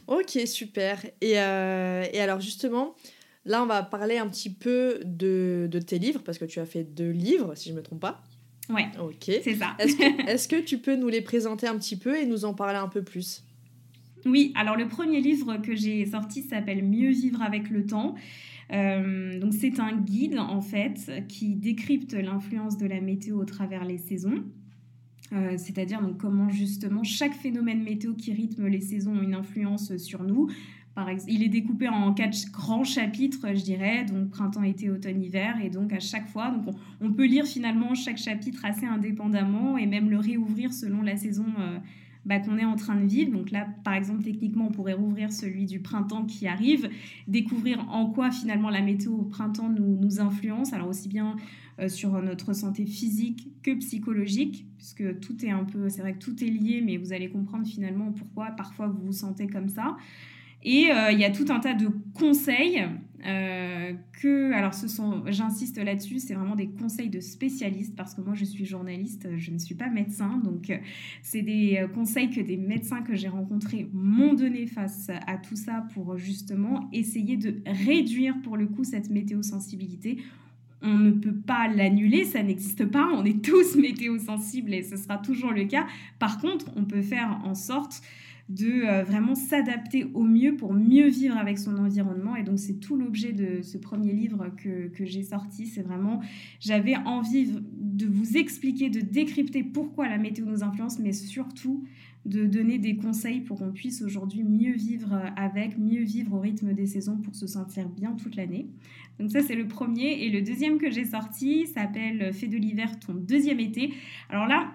Ok, super. Et, euh, et, alors justement, là, on va parler un petit peu de, de, tes livres, parce que tu as fait deux livres, si je ne me trompe pas. Ouais. Ok. C'est ça. Est-ce que, est que, tu peux nous les présenter un petit peu et nous en parler un peu plus? Oui, alors le premier livre que j'ai sorti s'appelle Mieux vivre avec le temps. Euh, donc c'est un guide en fait qui décrypte l'influence de la météo au travers les saisons. Euh, c'est-à-dire donc comment justement chaque phénomène météo qui rythme les saisons a une influence sur nous. Par exemple, il est découpé en quatre grands chapitres, je dirais, donc printemps, été, automne, hiver, et donc à chaque fois, donc on, peut lire finalement chaque chapitre assez indépendamment et même le réouvrir selon la saison euh, bah, qu'on est en train de vivre. Donc là, par exemple, techniquement, on pourrait rouvrir celui du printemps qui arrive, découvrir en quoi finalement la météo au printemps nous, influence, alors aussi bien euh, sur notre santé physique que psychologique, puisque tout est un peu, c'est vrai que tout est lié, mais vous allez comprendre finalement pourquoi parfois vous vous sentez comme ça. Et euh, il y a tout un tas de conseils euh, que, alors ce sont, j'insiste là-dessus, c'est vraiment des conseils de spécialistes parce que moi je suis journaliste, je ne suis pas médecin, donc c'est des conseils que des médecins que j'ai rencontrés m'ont donné face à tout ça pour justement essayer de réduire pour le coup cette météo-sensibilité on ne peut pas l'annuler, ça n'existe pas, on est tous météo-sensibles et ce sera toujours le cas. Par contre, on peut faire en sorte de euh, vraiment s'adapter au mieux pour mieux vivre avec son environnement. Et donc c'est tout l'objet de ce premier livre que, que j'ai sorti. C'est vraiment, j'avais envie de vous expliquer, de décrypter pourquoi la météo nous influence, mais surtout de donner des conseils pour qu'on puisse aujourd'hui mieux vivre avec, mieux vivre au rythme des saisons pour se sentir bien toute l'année. Donc ça c'est le premier. Et le deuxième que j'ai sorti s'appelle Fait de l'hiver ton deuxième été. Alors là,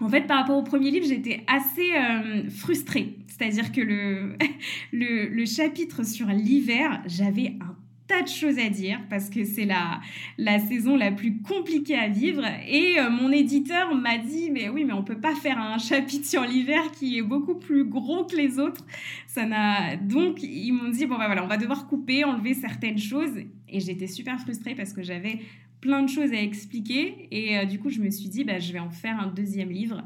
en fait, par rapport au premier livre, j'étais assez euh, frustrée. C'est-à-dire que le, le, chapitre sur l'hiver, j'avais un tas de choses à dire parce que c'est la, la saison la plus compliquée à vivre. Et euh, mon éditeur m'a dit, mais oui, mais on peut pas faire un chapitre sur l'hiver qui est beaucoup plus gros que les autres. Ça n'a... Donc, ils m'ont dit, bon, bah voilà, on va devoir couper, enlever certaines choses. Et j'étais super frustrée parce que j'avais plein de choses à expliquer. Et euh, du coup, je me suis dit, bah, je vais en faire un deuxième livre.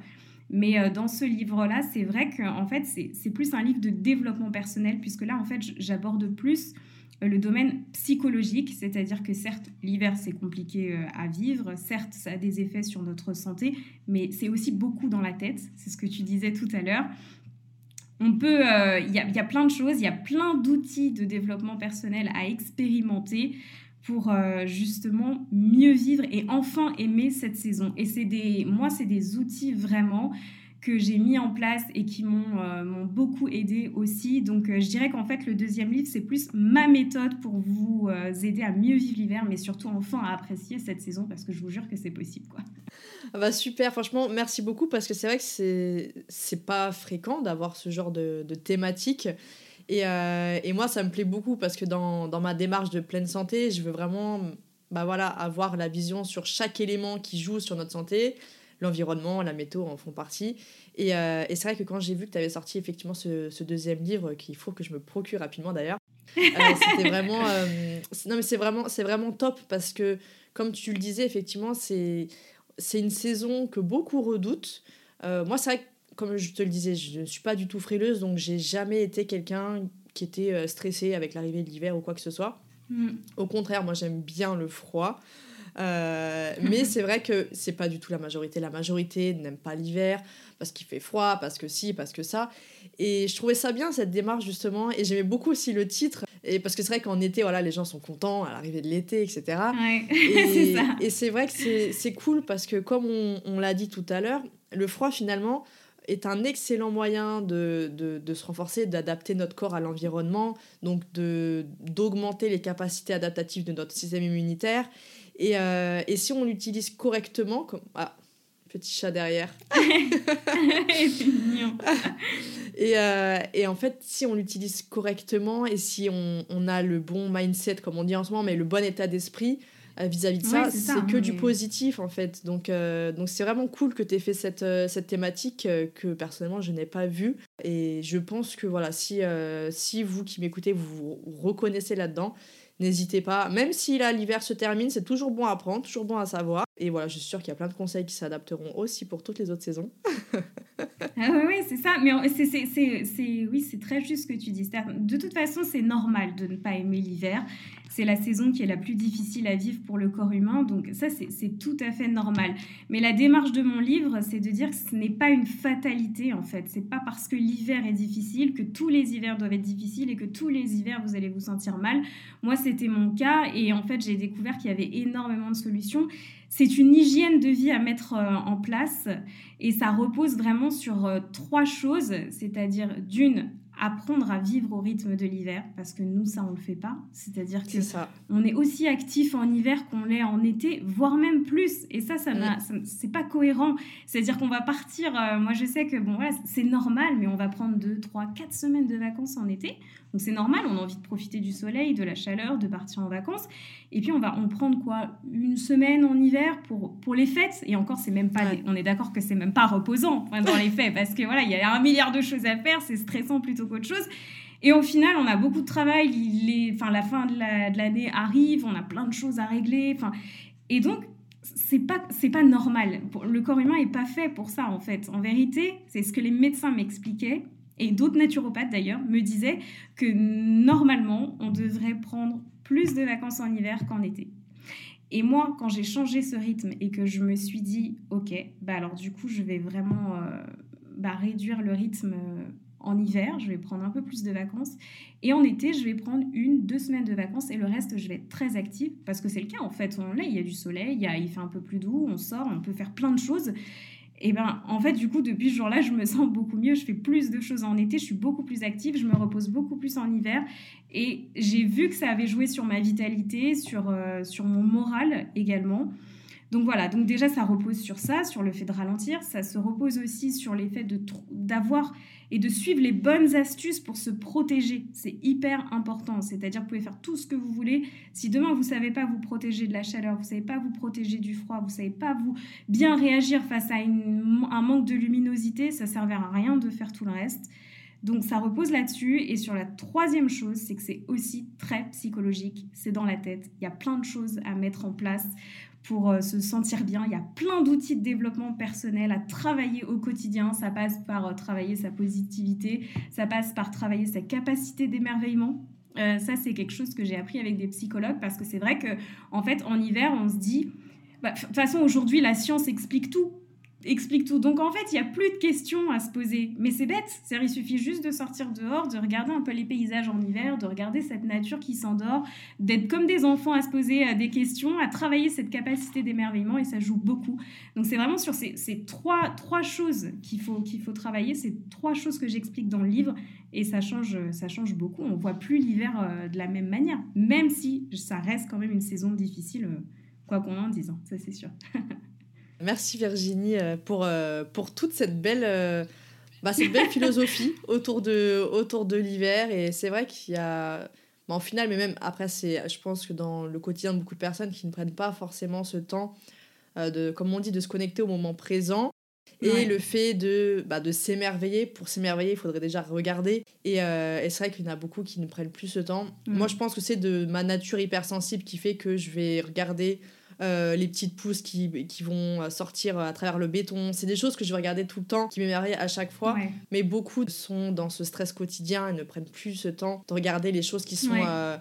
Mais euh, dans ce livre-là, c'est vrai que en fait, c'est plus un livre de développement personnel, puisque là, en fait, j'aborde plus le domaine psychologique, c'est-à-dire que certes, l'hiver, c'est compliqué euh, à vivre, certes, ça a des effets sur notre santé, mais c'est aussi beaucoup dans la tête, c'est ce que tu disais tout à l'heure. On peut, euh, il y, a, plein de choses, il y a plein d'outils de développement personnel à expérimenter pour euh, justement mieux vivre et enfin aimer cette saison. Et c'est des, moi, c'est des outils vraiment que j'ai mis en place et qui m'ont euh, beaucoup aidé aussi. Donc euh, je dirais qu'en fait le deuxième livre c'est plus ma méthode pour vous aider à mieux vivre l'hiver mais surtout enfin à apprécier cette saison parce que je vous jure que c'est possible quoi. Ah bah super, franchement merci beaucoup parce que c'est vrai que c'est c'est pas fréquent d'avoir ce genre de, de thématique. Et, et, moi ça me plaît beaucoup parce que dans, dans ma démarche de pleine santé je veux vraiment bah voilà, avoir la vision sur chaque élément qui joue sur notre santé, l'environnement, la météo en font partie. Et, euh, et c'est vrai que quand j'ai vu que tu avais sorti effectivement ce, ce deuxième livre, qu'il faut que je me procure rapidement d'ailleurs, euh, c'était vraiment, euh, non mais c'est vraiment, c'est vraiment top parce que comme tu le disais effectivement, c'est, c'est une saison que beaucoup redoutent. moi, c'est vrai que comme je te le disais, je ne suis pas du tout frileuse, donc j'ai jamais été quelqu'un qui était stressé avec l'arrivée de l'hiver ou quoi que ce soit. Mm. Au contraire, moi j'aime bien le froid. Euh, mais c'est vrai que c'est pas du tout la majorité. La majorité n'aime pas l'hiver parce qu'il fait froid, parce que si, parce que ça. Et je trouvais ça bien cette démarche justement. Et j'aimais beaucoup aussi le titre. Et parce que c'est vrai qu'en été, voilà, les gens sont contents à l'arrivée de l'été, etc. Ouais, et c'est vrai que c'est cool parce que comme on, on l'a dit tout à l'heure, le froid finalement est un excellent moyen de, de, de se renforcer, d'adapter notre corps à l'environnement, donc d'augmenter les capacités adaptatives de notre système immunitaire et, euh, et si on l'utilise correctement, comme, ah, Petit chat derrière. c'est mignon. Et, euh, et, en fait, si on l'utilise correctement et si on, on, a le bon mindset, comme on dit en ce moment, mais le bon état d'esprit euh, vis-à-vis de ça, c'est que du positif en fait. Donc euh, donc c'est vraiment cool que tu aies fait cette, cette thématique que personnellement je n'ai pas vue. Et je pense que voilà, si, si vous qui m'écoutez, vous vous reconnaissez là-dedans, n'hésitez pas. Même si là l'hiver se termine, c'est toujours bon à prendre, toujours bon à savoir. Et voilà, je suis sûre qu'il y a plein de conseils qui s'adapteront aussi pour toutes les autres saisons. ah oui, c'est ça. Mais c'est, oui, c'est très juste ce que tu dis. De toute façon, c'est normal de ne pas aimer l'hiver. C'est la saison qui est la plus difficile à vivre pour le corps humain. Donc ça, c'est tout à fait normal. Mais la démarche de mon livre, c'est de dire que ce n'est pas une fatalité, en fait. C'est pas parce que l'hiver est difficile que tous les hivers doivent être difficiles et que tous les hivers, vous allez vous sentir mal. Moi, c'était mon cas. Et en fait, j'ai découvert qu'il y avait énormément de solutions. C'est une hygiène de vie à mettre euh, en place et ça repose vraiment sur euh, trois choses, c'est-à-dire d'une, apprendre à vivre au rythme de l'hiver parce que nous ça on le fait pas. C'est-à-dire que ça. on est aussi actif en hiver qu'on l'est en été voire même plus. Et ça ça, c'est pas cohérent. C'est-à-dire qu'on va partir euh, moi je sais que bon voilà c'est normal mais on va prendre deux trois quatre semaines de vacances en été. Donc c'est normal, on a envie de profiter du soleil, de la chaleur, de partir en vacances. Et puis on va en prendre quoi Une semaine en hiver pour, pour les fêtes? Et encore, c'est même pas, on est d'accord que c'est même pas reposant dans les fêtes parce que voilà, il y a un milliard de choses à faire, c'est stressant plutôt qu'autre chose. Et au final, on a beaucoup de travail. Les, enfin, la fin de l'année arrive, on a plein de choses à régler. Enfin, et donc, c'est pas c'est pas normal. Le corps humain est pas fait pour ça en fait. En vérité, c'est ce que les médecins m'expliquaient et d'autres naturopathes d'ailleurs me disaient que normalement, on devrait prendre plus de vacances en hiver qu'en été. Et moi, quand j'ai changé ce rythme et que je me suis dit, ok, bah alors du coup, je vais vraiment euh, bah, réduire le rythme euh, en hiver, je vais prendre un peu plus de vacances. Et en été, je vais prendre une, deux semaines de vacances et le reste, je vais être très active parce que c'est le cas en fait. On, là, il y a du soleil, il, y a, il fait un peu plus doux, on sort, on peut faire plein de choses. Et ben, en fait, du coup, depuis ce jour-là, je me sens beaucoup mieux. Je fais plus de choses en été, je suis beaucoup plus active, je me repose beaucoup plus en hiver. Et j'ai vu que ça avait joué sur ma vitalité, sur, euh, sur mon moral également. Donc voilà, donc déjà ça repose sur ça, sur le fait de ralentir, ça se repose aussi sur l'effet d'avoir et de suivre les bonnes astuces pour se protéger. C'est hyper important, c'est-à-dire vous pouvez faire tout ce que vous voulez. Si demain vous ne savez pas vous protéger de la chaleur, vous ne savez pas vous protéger du froid, vous ne savez pas vous bien réagir face à un manque de luminosité, ça servira à rien de faire tout le reste. Donc ça repose là-dessus. Et sur la troisième chose, c'est que c'est aussi très psychologique. C'est dans la tête. Il y a plein de choses à mettre en place pour euh, se sentir bien. Il y a plein d'outils de développement personnel à travailler au quotidien. Ça passe par euh, travailler sa positivité, ça passe par travailler sa capacité d'émerveillement. Euh, ça, c'est quelque chose que j'ai appris avec des psychologues parce que c'est vrai que, en fait, en hiver, on se dit, bah, de toute façon, aujourd'hui, la science explique tout explique tout. Donc en fait, il n'y a plus de questions à se poser. Mais c'est bête, il suffit juste de sortir dehors, de regarder un peu les paysages en hiver, de regarder cette nature qui s'endort, d'être comme des enfants à se poser des questions, à travailler cette capacité d'émerveillement et ça joue beaucoup. Donc c'est vraiment sur ces, trois, trois choses qu'il faut, qu'il faut travailler, ces trois choses que j'explique dans le livre et ça change, ça change beaucoup. On voit plus l'hiver euh, de la même manière, même si ça reste quand même une saison difficile, euh, quoi qu'on en dise, hein, ça c'est sûr. Merci Virginie euh, pour, euh, pour toute cette belle, euh, bah, cette belle philosophie autour de, autour de l'hiver. Et c'est vrai qu'il y a, bah, en final, mais même après, c'est, je pense que dans le quotidien de beaucoup de personnes qui ne prennent pas forcément ce temps, de, comme on dit, de se connecter au moment présent. Et le fait de, bah, de s'émerveiller, pour s'émerveiller, il faudrait déjà regarder. Et, et c'est vrai qu'il y en a beaucoup qui ne prennent plus ce temps. Mm. Moi, je pense que c'est de ma nature hypersensible qui fait que je vais regarder euh, les petites pousses qui, qui vont sortir à travers le béton. C'est des choses que je vais regarder tout le temps, qui m'émerveillent à chaque fois. Mais beaucoup sont dans ce stress quotidien et ne prennent plus ce temps de regarder les choses qui sont... Euh,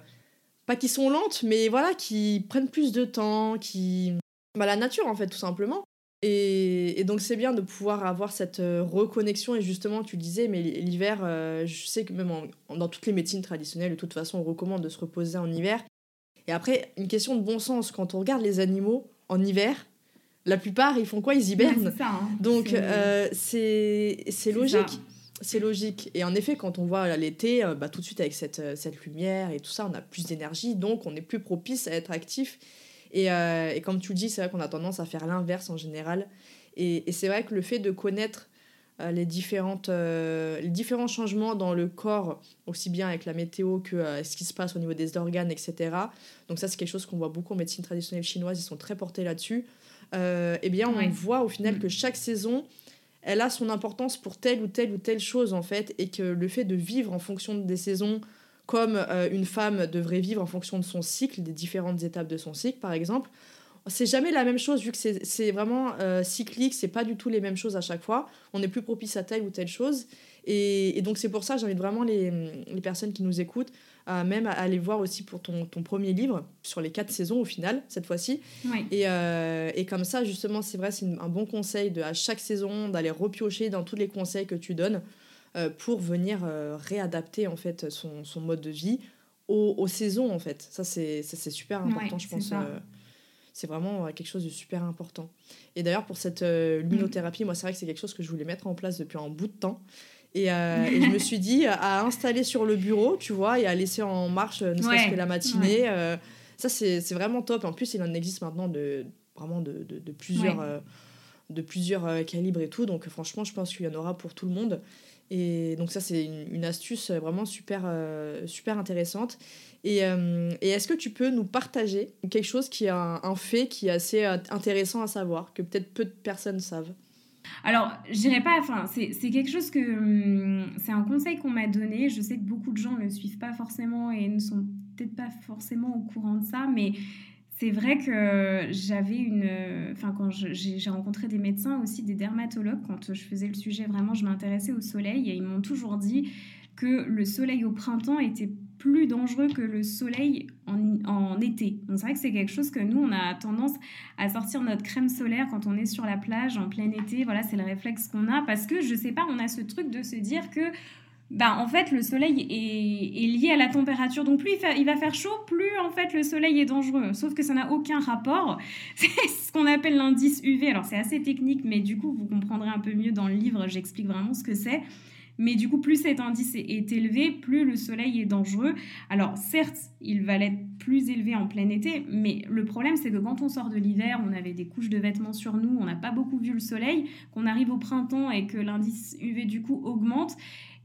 pas qui sont lentes, mais voilà, qui prennent plus de temps, qui... Bah, la nature, en fait, tout simplement. Et, donc c'est bien de pouvoir avoir cette euh, reconnexion et justement tu disais mais l'hiver je sais que même dans toutes les médecines traditionnelles de toute façon on recommande de se reposer en hiver et après, une question de bon sens, quand on regarde les animaux en hiver, la plupart, ils font quoi? Ils hibernent. Hein. Donc, euh, c'est logique. C'est logique. Et en effet, quand on voit l'été, euh, bah, tout de suite avec cette, euh, cette lumière et tout ça, on a plus d'énergie, donc on est plus propice à être actif. Et, euh, et comme tu le dis, c'est vrai qu'on a tendance à faire l'inverse en général. Et, et c'est vrai que le fait de connaître euh, les, différentes, euh, les différents changements dans le corps, aussi bien avec la météo que ce qui se passe au niveau des organes, etc. Donc ça, c'est quelque chose qu'on voit beaucoup en médecine traditionnelle chinoise, ils sont très portés là-dessus. eh bien, on voit au final mm. que chaque saison, elle a son importance pour telle ou telle ou telle chose, en fait, et que le fait de vivre en fonction des saisons, comme euh, une femme devrait vivre en fonction de son cycle, des différentes étapes de son cycle, par exemple. C'est jamais la même chose, vu que c'est vraiment euh, cyclique, c'est pas du tout les mêmes choses à chaque fois. On est plus propice à telle ou telle chose. Et, donc, c'est pour ça, j'invite vraiment les, les, personnes qui nous écoutent à même à aller voir aussi pour ton, ton, premier livre, sur les quatre saisons au final, cette fois-ci. Et, euh, et, comme ça, justement, c'est vrai, c'est un bon conseil de, à chaque saison d'aller repiocher dans tous les conseils que tu donnes euh, pour venir réadapter en fait son, son, mode de vie aux, aux, saisons en fait. Ça c'est super important je pense. Euh, c'est vraiment quelque chose de super important. Et d'ailleurs pour cette luminothérapie, moi c'est vrai que c'est quelque chose que je voulais mettre en place depuis un bout de temps. Et, et, je me suis dit à installer sur le bureau, tu vois, et à laisser en marche ne serait-ce que la matinée. ça, c'est vraiment top. En plus, il en existe maintenant de, vraiment de, de, de plusieurs, de plusieurs calibres et tout. Donc, franchement, je pense qu'il y en aura pour tout le monde. Et donc ça, c'est une, astuce vraiment super, euh, super intéressante. Et, euh, et est-ce que tu peux nous partager quelque chose qui est un, fait qui est assez euh, intéressant à savoir, que peut-être peu de personnes savent? Alors, je dirais pas, enfin, c'est quelque chose que. Hum, c'est un conseil qu'on m'a donné. Je sais que beaucoup de gens ne le suivent pas forcément et ne sont peut-être pas forcément au courant de ça, mais c'est vrai que j'avais une. Enfin, quand j'ai rencontré des médecins, aussi des dermatologues, quand je faisais le sujet, vraiment, je m'intéressais au soleil et ils m'ont toujours dit que le soleil au printemps était plus dangereux que le soleil en, en été. Donc c'est vrai que c'est quelque chose que nous, on a tendance à sortir notre crème solaire quand on est sur la plage en plein été. Voilà, c'est le réflexe qu'on a parce que, je sais pas, on a ce truc de se dire que bah, en fait, le soleil est, lié à la température. Donc, plus il, va faire chaud, plus en fait le soleil est dangereux. Sauf que ça n'a aucun rapport. C'est ce qu'on appelle l'indice UV. Alors, c'est assez technique, mais du coup, vous comprendrez un peu mieux dans le livre. J'explique vraiment ce que c'est. Mais du coup, plus cet indice est élevé, plus le soleil est dangereux. Alors, certes, il va l'être plus élevé en plein été, mais le problème, c'est que quand on sort de l'hiver, on avait des couches de vêtements sur nous, on n'a pas beaucoup vu le soleil, qu'on arrive au printemps et que l'indice UV, du coup, augmente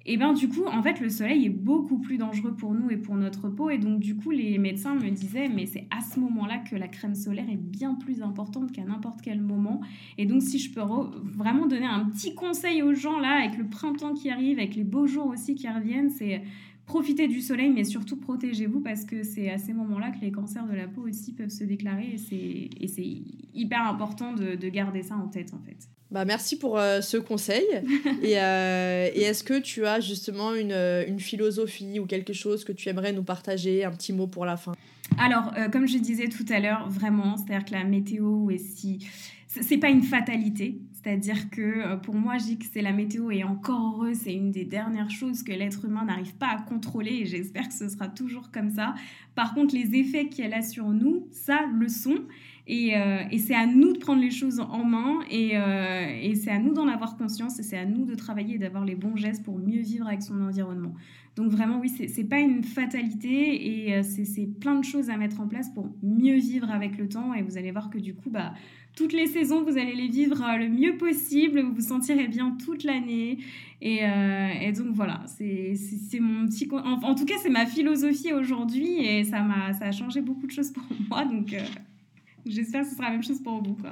et bien du coup, en fait, le soleil est beaucoup plus dangereux pour nous et pour notre peau. Et donc du coup, les médecins me disaient, mais c'est à ce moment-là que la crème solaire est bien plus importante qu'à n'importe quel moment. Et donc si je peux vraiment donner un petit conseil aux gens là, avec le printemps qui arrive, avec les beaux jours aussi qui reviennent, c'est profitez du soleil, mais surtout protégez-vous parce que c'est à ces moments-là que les cancers de la peau aussi peuvent se déclarer et c'est hyper important de, de garder ça en tête en fait. Bah, merci pour euh, ce conseil. et, euh, et est-ce que tu as justement une, euh, une, philosophie ou quelque chose que tu aimerais nous partager, un petit mot pour la fin? Alors, comme je disais tout à l'heure, vraiment, c'est-à-dire que la météo, et si c'est pas une fatalité. C'est-à-dire que pour moi, c'est la météo et encore heureux, c'est une des dernières choses que l'être humain n'arrive pas à contrôler et j'espère que ce sera toujours comme ça. Par contre, les effets qu'elle a sur nous, ça le sont. Euh, et, c'est à nous de prendre les choses en main euh, et, c'est à nous d'en avoir conscience et c'est à nous de travailler et d'avoir les bons gestes pour mieux vivre avec son environnement. Donc vraiment, oui, c'est pas une fatalité et euh, c'est plein de choses à mettre en place pour mieux vivre avec le temps et vous allez voir que du coup, bah, toutes les saisons, vous allez les vivre le mieux possible, vous vous sentirez bien toute l'année. Et, donc voilà, c'est mon petit... En, tout cas, c'est ma philosophie aujourd'hui et ça, ça a changé beaucoup de choses pour moi. Donc... J'espère que ce sera la même chose pour vous. Quoi.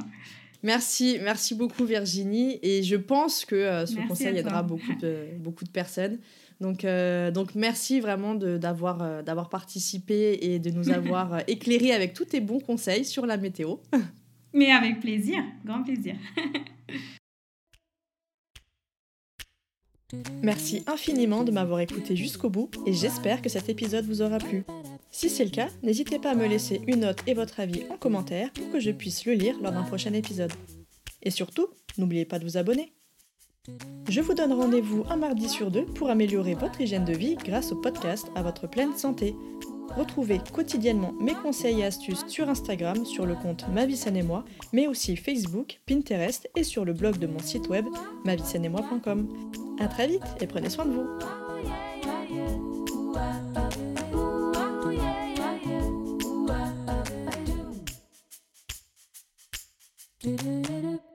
Merci, merci beaucoup Virginie. Et je pense que euh, ce conseil aidera beaucoup de, beaucoup de personnes. Donc, euh, donc merci vraiment d'avoir euh, d'avoir participé et de nous avoir éclairé avec tous tes bons conseils sur la météo. Mais avec plaisir, grand plaisir. Merci infiniment de m'avoir écouté jusqu'au bout et j'espère que cet épisode vous aura plu. Si c'est le cas, n'hésitez pas à me laisser une note et votre avis en commentaire pour que je puisse le lire lors d'un prochain épisode. Et surtout, n'oubliez pas de vous abonner. Je vous donne rendez-vous un mardi sur deux pour améliorer votre hygiène de vie grâce au podcast à votre pleine santé. Retrouvez quotidiennement mes conseils et astuces sur Instagram sur le compte Ma et moi, mais aussi Facebook, Pinterest et sur le blog de mon site web moi.com. A très vite et prenez soin de vous. Do do do do.